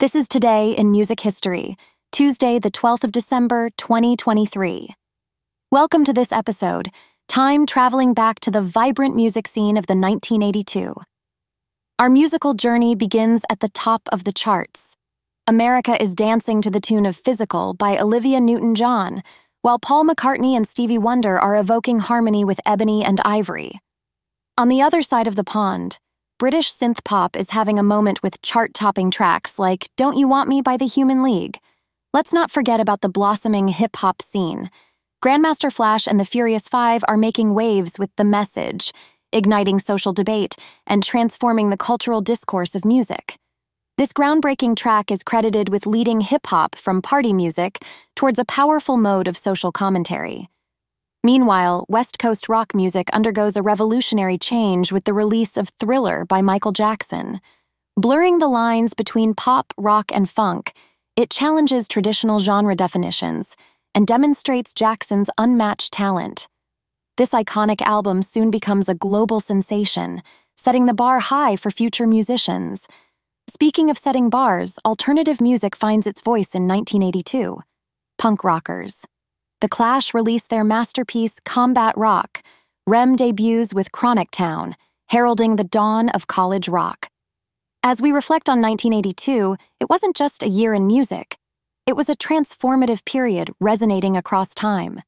This is Today in Music History, Tuesday, the 12th of December, 2023. Welcome to this episode, time traveling back to the vibrant music scene of the 1982. Our musical journey begins at the top of the charts. America is dancing to the tune of Physical by Olivia Newton John, while Paul McCartney and Stevie Wonder are evoking harmony with Ebony and Ivory. On the other side of the pond, British synth pop is having a moment with chart topping tracks like Don't You Want Me by the Human League. Let's not forget about the blossoming hip hop scene. Grandmaster Flash and the Furious Five are making waves with The Message, igniting social debate and transforming the cultural discourse of music. This groundbreaking track is credited with leading hip hop from party music towards a powerful mode of social commentary. Meanwhile, West Coast rock music undergoes a revolutionary change with the release of Thriller by Michael Jackson. Blurring the lines between pop, rock, and funk, it challenges traditional genre definitions and demonstrates Jackson's unmatched talent. This iconic album soon becomes a global sensation, setting the bar high for future musicians. Speaking of setting bars, alternative music finds its voice in 1982. Punk rockers. The Clash released their masterpiece Combat Rock. REM debuts with Chronic Town, heralding the dawn of college rock. As we reflect on 1982, it wasn't just a year in music. It was a transformative period resonating across time.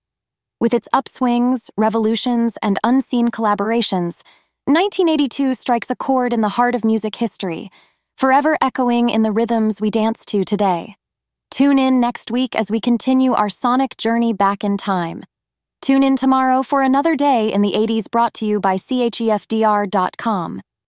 With its upswings, revolutions, and unseen collaborations, 1982 strikes a chord in the heart of music history, forever echoing in the rhythms we dance to today. Tune in next week as we continue our sonic journey back in time. Tune in tomorrow for another day in the 80s brought to you by CHEFDR.com.